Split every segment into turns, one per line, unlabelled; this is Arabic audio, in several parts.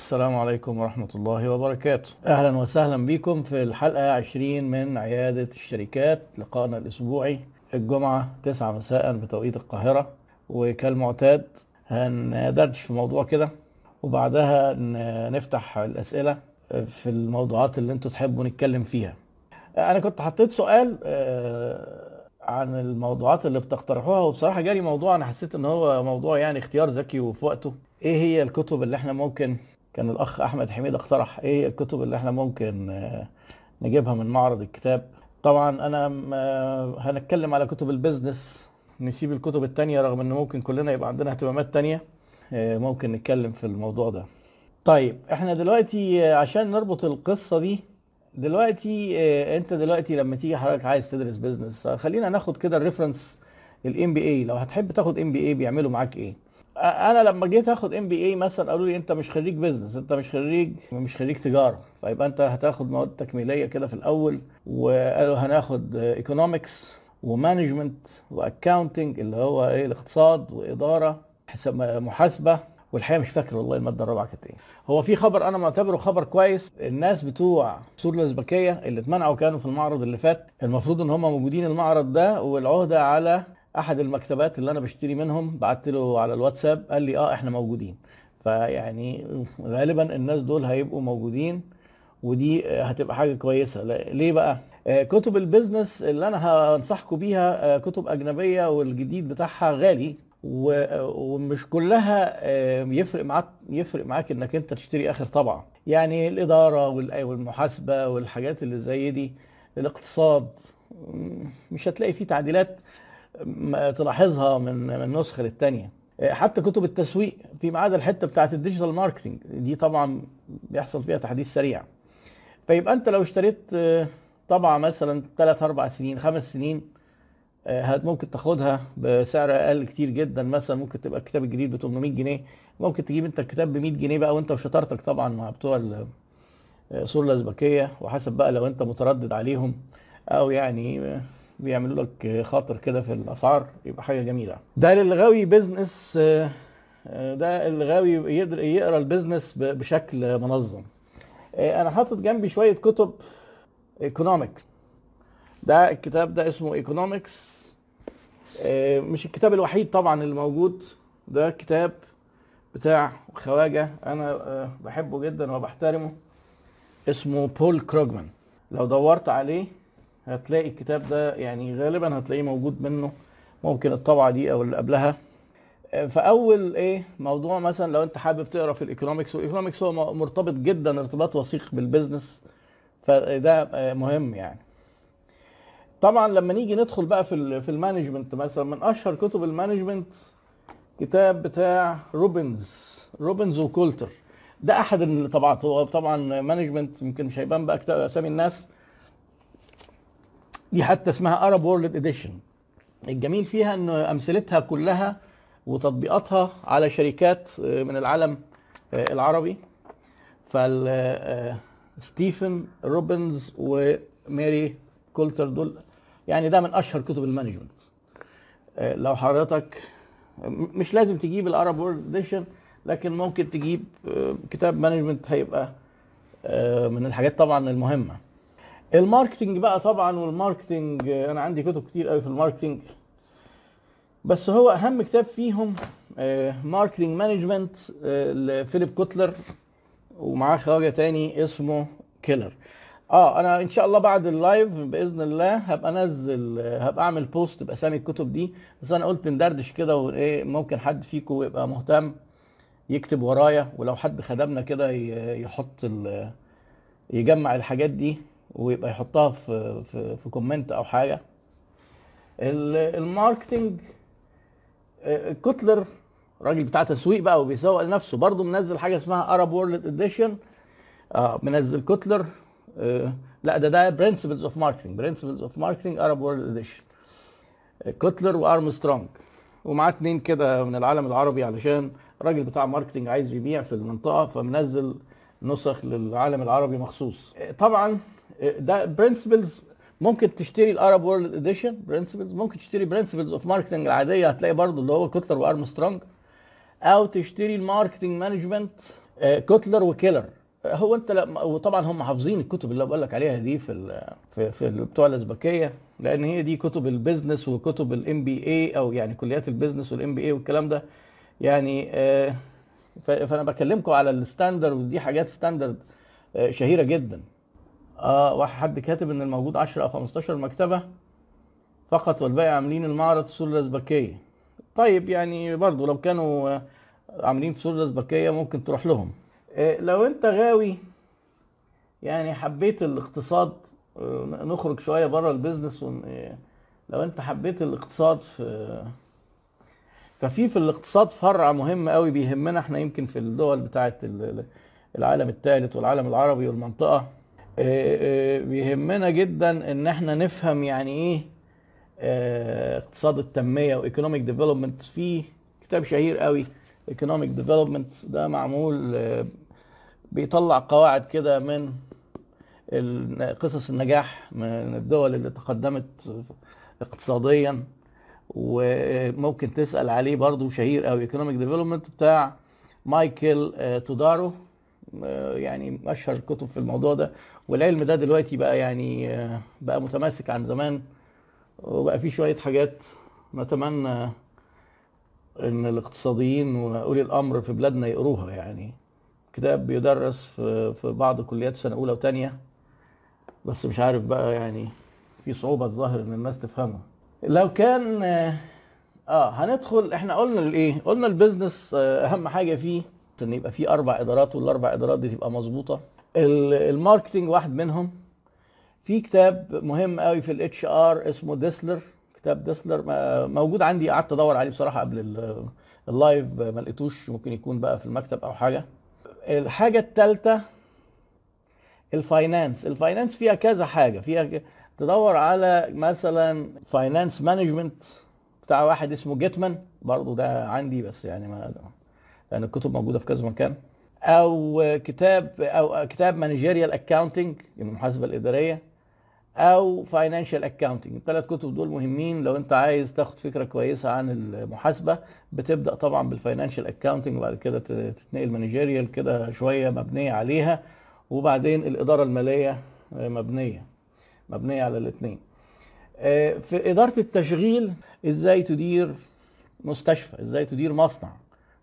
السلام عليكم ورحمة الله وبركاته. أهلا وسهلا بكم في الحلقة 20 من عيادة الشركات لقائنا الأسبوعي الجمعة 9 مساء بتوقيت القاهرة. وكالمعتاد هندردش في موضوع كده وبعدها نفتح الأسئلة في الموضوعات اللي أنتوا تحبوا نتكلم فيها. أنا كنت حطيت سؤال آه، عن الموضوعات اللي بتقترحوها وبصراحة جالي موضوع أنا حسيت إن هو موضوع يعني اختيار ذكي وفي وقته. إيه هي الكتب اللي إحنا ممكن كان الأخ أحمد حميد اقترح هي الكتب اللي إحنا ممكن آه، نجيبها من معرض الكتاب. طبعا أنا م- آه، هنتكلم على كتب ال business نسيب الكتب التانية رغم إن ممكن كلنا يبقى عندنا اهتمامات تانية آه، ممكن نتكلم في الموضوع ده. طيب إحنا دلوقتي عشان نربط القصة دي دلوقتي أنت دلوقتي لما تيجي حضرتك عايز تدرس business خلينا ناخد كده ال reference ال MBA لو هتحب تاخد MBA بيعملوا معاك إيه؟ أنا لما جيت آخد MBA مثلا قالوا لي أنت مش خريج business أنت مش خريج مش خريج تجارة. فيبقى أنت هتاخد مواد تكميلية كده في الأول. وقالوا هناخد economics و management و accounting اللي هو إيه الاقتصاد وإدارة محاسبة. والحقيقة مش فاكر والله المادة الرابعة كانت إيه. هو في خبر أنا معتبره خبر كويس. الناس بتوع سور الأزبكية اللي اتمنعوا كانوا في المعرض اللي فات المفروض إن هم موجودين المعرض ده والعهدة على أحد المكتبات اللي أنا بشتري منهم بعت له على الواتساب قال لي آه إحنا موجودين. فيعني غالبا الناس دول هيبقوا موجودين ودي هتبقى حاجة كويسة. ليه بقى؟ آه، كتب البيزنس اللي أنا هنصحكم بيها آه، كتب أجنبية والجديد بتاعها غالي ومش كلها آه، يفرق معاك يفرق معاك إنك أنت تشتري آخر طبعه يعني الإدارة وال- والمحاسبة والحاجات اللي زي دي الاقتصاد مش هتلاقي فيه تعديلات تلاحظها من من نسخة للتانية. آه، حتى كتب التسويق في ما عدا الحتة بتاعت ال digital marketing دي طبعا بيحصل فيها تحديث سريع. فيبقى أنت لو اشتريت آه، طبعة مثلا 3 4 سنين خمس سنين آه، ممكن تاخدها بسعر أقل كتير جدا. مثلا ممكن تبقى الكتاب الجديد ب 800 جنيه. ممكن تجيب أنت الكتاب ب 100 جنيه بقى وأنت وشطارتك طبعا مع بتوع ال- سور الازبكيه وحسب بقى لو أنت متردد عليهم أو يعني بيعملوا لك خاطر كده في الأسعار يبقى حاجة جميلة. ده للي غاوي business آه، آه، ده اللي غاوي يقدر يقرأ ال business بشكل منظم. آه، أنا حاطط جنبي شوية كتب economics ده الكتاب ده اسمه economics مش الكتاب الوحيد طبعا اللي موجود ده كتاب بتاع خواجة أنا بحبه جدا وبحترمه اسمه بول كروجمان لو دورت عليه هتلاقي الكتاب ده يعني غالبا هتلاقيه موجود منه ممكن الطبعة دي أو اللي قبلها. فأول إيه موضوع مثلا لو أنت حابب تقرأ في ال economics وال economics هو مرتبط جدا ارتباط وثيق بال business فده مهم يعني. طبعا لما نيجي ندخل بقى في في ال management مثلا من أشهر كتب ال management كتاب بتاع روبنز روبنز وكولتر. ده أحد الطبعات هو طبعا management يمكن مش هيبان بقى أسامي الناس دي حتى اسمها Arab World Edition الجميل فيها ان أمثلتها كلها وتطبيقاتها على شركات آه، من العالم آه، العربي. فال آه، ستيفن روبنز وماري كولتر دول يعني ده من أشهر كتب ال management. لو حضرتك مش لازم تجيب ال Arab World Edition لكن ممكن تجيب كتاب management هيبقى من الحاجات طبعا المهمة. ال marketing بقى طبعا وال marketing آه، أنا عندي كتب كتير قوي في ال marketing بس هو أهم كتاب فيهم Marketing Management لفيليب كوتلر ومعاه خواجه تاني اسمه كيلر. آه أنا إن شاء الله بعد ال live بإذن الله هبقى أنزل هبقى أعمل post بأسامي الكتب دي. بس أنا قلت ندردش كده وإيه ممكن حد فيكم يبقى مهتم يكتب ورايا ولو حد خدمنا كده يحط يجمع الحاجات دي. ويبقى يحطها في في في comment أو حاجة. ال- ال marketing آه، كوتلر راجل بتاع تسويق بقى وبيسوق لنفسه برضه منزل حاجة اسمها Arab World Edition منزل كوتلر. آه لا ده ده principles of marketing principles of marketing Arab world edition كوتلر وارمسترونج ومعاه اتنين كده من العالم العربي علشان راجل بتاع marketing عايز يبيع في المنطقة فمنزل نسخ للعالم العربي مخصوص. آه، طبعا ده principles ممكن تشتري ال Arab world edition principles ممكن تشتري principles of marketing العادية. هتلاقي برضو اللي هو كوتلر وأرمسترونج. أو تشتري ال marketing management آه، كوتلر وكيلر. آه، هو أنت لا وطبعا هم حافظين الكتب اللي بقول لك عليها دي في ال في, في بتوع الازبكيه لأن هي دي كتب ال business وكتب ال MBA أو يعني كليات ال business وال MBA والكلام ده. يعني آه، فأنا بكلمكم على ال standard ودي حاجات standard شهيرة جدا. آه واحد حد كاتب إن الموجود 10 أو 15 مكتبة فقط والباقي عاملين المعرض في سوريا الأزبكية طيب يعني برضو لو كانوا آه، عاملين في سوريا الأزبكية ممكن تروح لهم آه، لو أنت غاوي يعني حبيت الاقتصاد آه، نخرج شوية بره البيزنس. آه، لو أنت حبيت الاقتصاد في ففي في الاقتصاد فرع مهم قوي بيهمنا إحنا يمكن في الدول بتاعه ال- العالم الثالث والعالم العربي والمنطقة آه، آه، بيهمنا جدا إن إحنا نفهم يعني إيه آه، اقتصاد التنمية و economic development في كتاب شهير قوي economic development ده معمول آه، بيطلع قواعد كده من قصص النجاح من الدول اللي تقدمت اقتصاديا. وممكن تسأل عليه برضو شهير قوي economic development بتاع مايكل آه، تودارو. آه، يعني أشهر الكتب في الموضوع ده. والعلم ده دلوقتي بقى يعني آه، بقى متماسك عن زمان وبقى في شوية حاجات نتمنى إن الاقتصاديين وأولي الأمر في بلادنا يقروها. يعني كتاب بيدرس في في بعض كليات سنة أولى وثانيه بس مش عارف بقى يعني في صعوبة الظاهر إن الناس تفهمه. لو كان آه آه، هندخل إحنا قلنا الإيه؟ قلنا البيزنس آه، أهم حاجة فيه إن يبقى فيه أربع إدارات والأربع إدارات دي تبقى مظبوطة. ال- ال marketing واحد منهم. في كتاب مهم قوي في ال HR اسمه ديسلر كتاب ديسلر موجود عندي قعدت أدور عليه بصراحة قبل ال- ال live ما لقيتوش. ممكن يكون بقى في المكتب أو حاجة. الحاجة الثالثه ال finance ال finance فيها كذا حاجة. فيها تدور على مثلا finance management بتاع واحد اسمه جيتمان برضو ده عندي بس يعني ما لأن الكتب موجودة في كذا مكان. أو كتاب أو كتاب managerial accounting المحاسبه الإدارية. أو financial accounting الثلاث كتب دول مهمين لو أنت عايز تاخد فكرة كويسة عن المحاسبة. بتبدأ طبعا بال financial accounting وبعد كده تتنقل managerial كده شوية مبنية عليها. وبعدين الإدارة المالية آه، مبنية. مبنية على الاثنين في إدارة التشغيل إزاي تدير مستشفى إزاي تدير مصنع.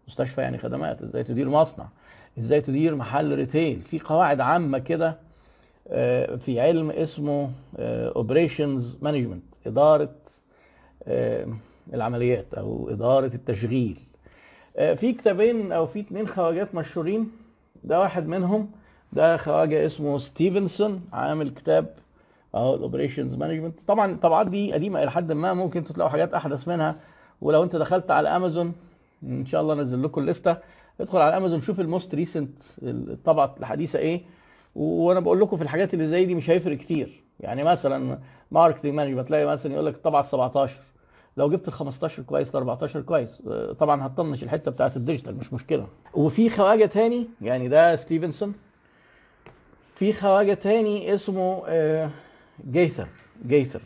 مستشفى يعني خدمات إزاي تدير مصنع؟ إزاي تدير محل retail في قواعد عامة كده آه، في علم اسمه operations management إدارة آه، العمليات أو إدارة التشغيل. آه، في كتابين أو في اتنين خواجات مشهورين. ده واحد منهم ده خواجة اسمه ستيفنسون عامل كتاب أهو ال operations management طبعا الطبعات دي قديمة إلى حد ما ممكن تلاقوا حاجات أحدث منها. ولو أنت دخلت على أمازون إن شاء الله أنزل لكم الليستة. ادخل على أمازون شوف ال most recent الطبعة الحديثة إيه. وأنا بقول لكم في الحاجات اللي زي دي مش هيفرق كتير. يعني مثلا marketing management تلاقي مثلا يقول لك الطبعه ال 17 لو جبت ال 15 كويس ال 14 كويس. طبعا هتطنش الحتة بتاعت ال digital مش مشكلة. وفي خواجة تاني يعني ده ستيفنسون. في خواجة تاني اسمه آه، جيثر. جيثر.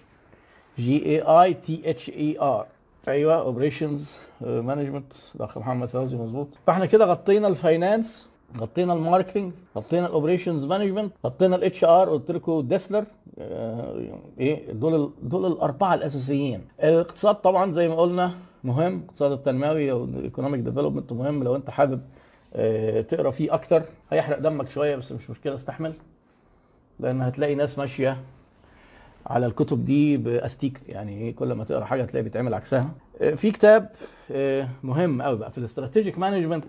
G A I T H E R أيوه operations management الأخ محمد فوزي مظبوط. فإحنا كده غطينا ال finance غطينا ال marketing غطينا ال operations management غطينا ال HR قلت لكم ديسلر آه، إيه دول دول الأربعة الأساسيين. الاقتصاد طبعا زي ما قلنا مهم الاقتصاد التنموي أو ال economic development مهم. لو أنت حابب آه، تقرأ فيه أكتر هيحرق دمك شوية بس مش مشكلة استحمل. لأن هتلاقي ناس ماشية على الكتب دي بأستيك. يعني إيه؟ كل ما تقرأ حاجة تلاقي بيتعمل عكسها. آه، في كتاب آه، مهم قوي بقى في ال strategic management.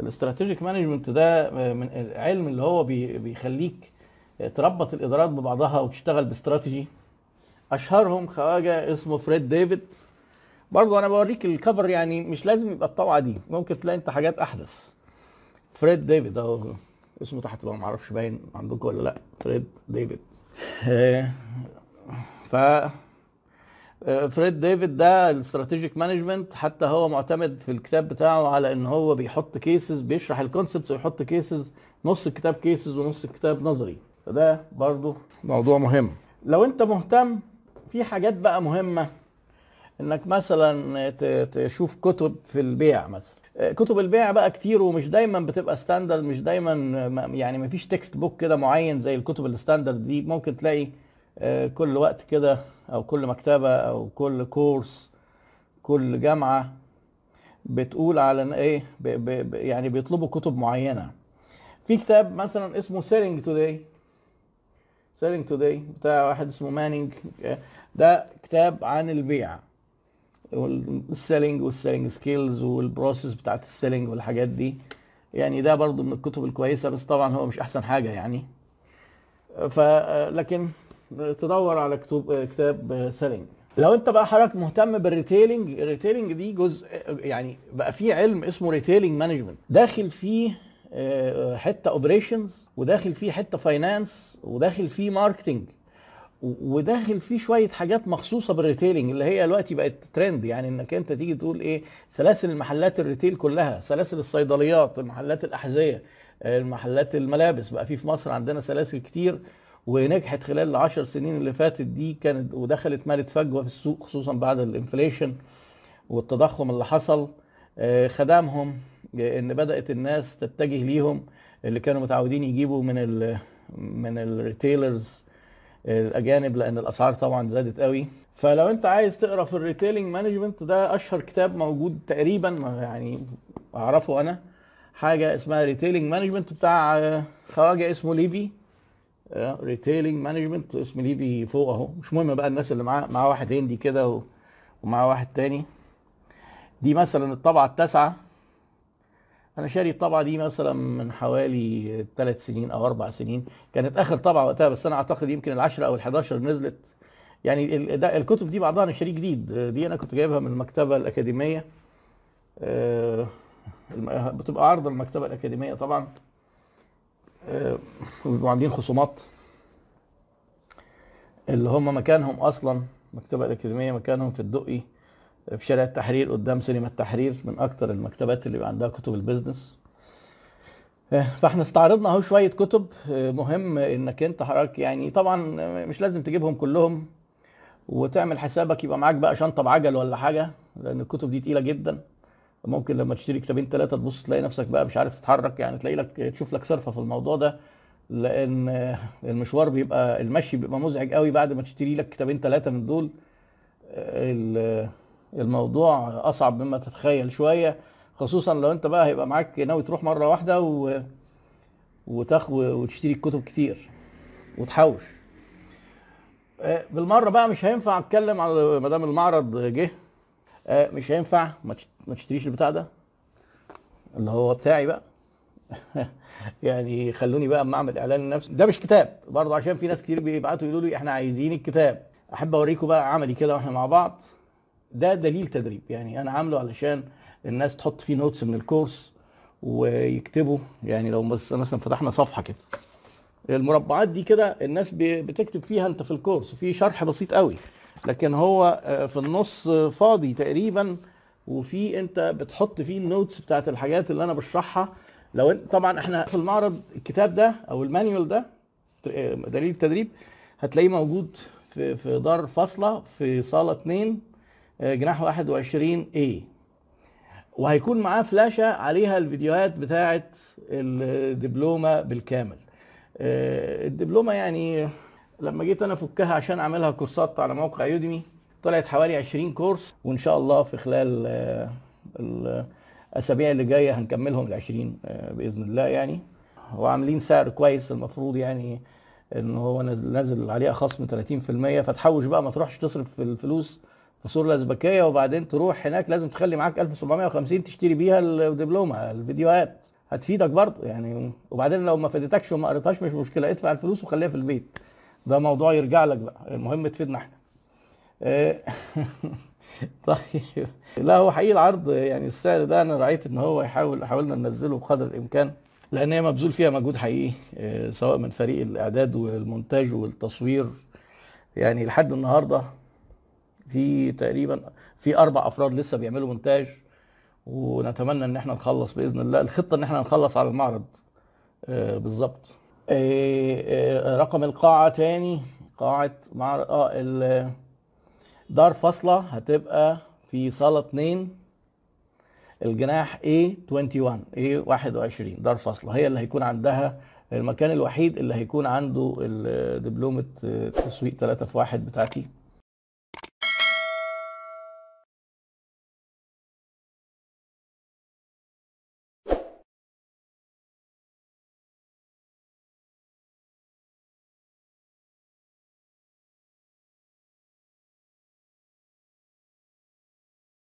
ال strategic management ده آه، من العلم اللي هو بي- بيخليك تربط الإدارات ببعضها وتشتغل باستراتيجي. أشهرهم خواجة اسمه فريد ديفيد. برضه أنا بوريك ال cover يعني مش لازم يبقى الطبعة دي. ممكن تلاقي أنت حاجات أحدث. فريد ديفيد أهو اسمه تحت بقى ما أعرفش باين عندكم ولا لأ. فريد ديفيد. ف آه، فريد ديفيد ده ال strategic management حتى هو معتمد في الكتاب بتاعه على إن هو بيحط cases بيشرح ال concepts ويحط cases نص الكتاب cases ونص الكتاب نظري. فده برضو موضوع مهم. لو أنت مهتم في حاجات بقى مهمة. إنك مثلا تشوف كتب في البيع مثلا. آه، كتب البيع بقى كتير ومش دايما بتبقى standard مش دايما يعني ما فيش textbook كده معين زي الكتب ال standard دي. ممكن تلاقي آه، كل وقت كده أو كل مكتبة أو كل course كل جامعة بتقول على إيه ب ب ب- يعني بيطلبوا كتب معينة. في كتاب مثلا اسمه selling today selling today بتاع واحد اسمه مانينج ده كتاب عن البيع. وال selling وال selling skills وال process بتاعت ال selling والحاجات دي. يعني ده برضو من الكتب الكويسة بس طبعا هو مش أحسن حاجة يعني. ف لكن تدور على كتب كتاب selling لو أنت بقى حضرتك مهتم بال retailing ال retailing دي جزء يعني بقى في علم اسمه retailing management داخل فيه آه، حتة operations وداخل فيه حتة finance وداخل فيه marketing وداخل فيه شوية حاجات مخصوصة بال retailing اللي هي دلوقتي بقت ترند يعني إنك أنت تيجي تقول إيه سلاسل المحلات ال retail كلها سلاسل الصيدليات المحلات الأحذية المحلات الملابس بقى في في مصر عندنا سلاسل كتير ونجحت خلال العشر سنين اللي فاتت دي كانت ودخلت ملت فجوة في السوق خصوصا بعد ال inflation والتضخم اللي حصل. آه، خدمهم آه، إن بدأت الناس تتجه ليهم اللي كانوا متعودين يجيبوا من ال من ال retailers الأجانب لأن الأسعار طبعا زادت قوي. فلو أنت عايز تقرأ في ال retailing management ده أشهر كتاب موجود تقريبا يعني أعرفه أنا حاجة اسمها retailing management بتاع آه، خواجة اسمه ليفي. retailing management اسم ليفي فوق أهو. مش مهم بقى الناس اللي معاه معاه واحد هندي كده ومعاه واحد تاني. دي مثلا الطبعة التاسعة. أنا شاري الطبعة دي مثلا من حوالي ثلاث سنين أو أربع سنين. كانت آخر طبعة وقتها بس أنا أعتقد يمكن العشرة أو ال11 نزلت. يعني الكتب دي بعضها أنا شاريه جديد. دي أنا كنت جايبها من المكتبة الأكاديمية. آه، الم- بتبقى عرض المكتبة الأكاديمية طبعا. آه، وبيبقوا عاملين خصومات. اللي هم مكانهم أصلا المكتبه الأكاديمية مكانهم في الدقي. في شارع التحرير قدام سينما التحرير من أكتر المكتبات اللي عندها كتب البيزنس. آه، فاحنا استعرضنا أهو شوية كتب. آه، مهم إنك أنت حضرتك يعني طبعا مش لازم تجيبهم كلهم وتعمل حسابك يبقى معاك بقى شنطة بعجل ولا حاجة لأن الكتب دي تقيلة جدا. ممكن لما تشتري كتابين ثلاثة تبص تلاقي نفسك بقى مش عارف تتحرك يعني تلاقي لك تشوف لك صرفة في الموضوع ده لأن المشوار بيبقى المشي بيبقى مزعج قوي بعد ما تشتري لك كتابين ثلاثة من دول. الموضوع أصعب مما تتخيل شوية خصوصا لو أنت بقى هيبقى معاك ناوي تروح مرة واحدة و... وتاخد وتشتري كتب كتير وتحوش. آه، بالمرة بقى مش هينفع أتكلم على ما دام المعرض جه آه، مش هينفع ما تشتريش البتاع ده اللي هو بتاعي بقى. يعني خلوني بقى أما أعمل إعلان لنفسي. ده مش كتاب برضه عشان في ناس كتير بيبعتوا يقولوا لي إحنا عايزين الكتاب. أحب أوريكم بقى عملي كده وإحنا مع بعض. ده دليل تدريب. يعني أنا عامله علشان الناس تحط فيه notes من الكورس ويكتبوا. يعني لو مثلا فتحنا صفحة كده. المربعات دي كده الناس بتكتب فيها أنت في الكورس. في شرح بسيط قوي. لكن هو آه، في النص فاضي تقريبا. وفي أنت بتحط فيه ال notes بتاعت الحاجات اللي أنا بشرحها. لو أنت طبعا إحنا في المعرض الكتاب ده أو ال manual ده آه، دليل التدريب هتلاقيه موجود في في دار فاصلة في صالة 2 آه، جناح 21 A. وهيكون معاه فلاشة عليها الفيديوهات بتاعة الدبلومة بالكامل. آه، الدبلومة يعني لما جيت أنا افكها عشان أعملها كورسات على موقع Udemy طلعت حوالي 20 كورس وإن شاء الله في خلال آه، الأسابيع اللي جاية هنكملهم ال 20 آه، بإذن الله يعني. وعاملين سعر كويس المفروض يعني إن هو نازل عليها خصم 30% فتحوش بقى ما تروحش تصرف الفلوس. سور الازبكيه وبعدين تروح هناك لازم تخلي معاك 1750 تشتري بيها الدبلومة الفيديوهات. هتفيدك برضه يعني. وبعدين لو ما فادتكش وما قريتهاش مش مشكلة ادفع الفلوس وخليها في البيت. ده موضوع يرجع لك بقى. المهم تفيدنا إحنا. آه، طيب. لا هو حقيقي العرض يعني السعر ده أنا رأيت إن هو يحاول حاولنا ننزله بقدر الإمكان لأن هي مبذول فيها مجهود حقيقي آه، سواء من فريق الإعداد والمونتاج والتصوير. يعني لحد النهارده في تقريبا في أربع أفراد لسه بيعملوا مونتاج ونتمنى إن إحنا نخلص بإذن الله. الخطة إن إحنا نخلص على المعرض آه، بالظبط. آه، آه، رقم القاعة تاني قاعة معرض آه دار فاصلة هتبقى في صالة 2 الجناح A21 A21 دار فاصلة. هي اللي هيكون عندها المكان الوحيد اللي هيكون عنده دبلومة تسويق 3 في 1 بتاعتي.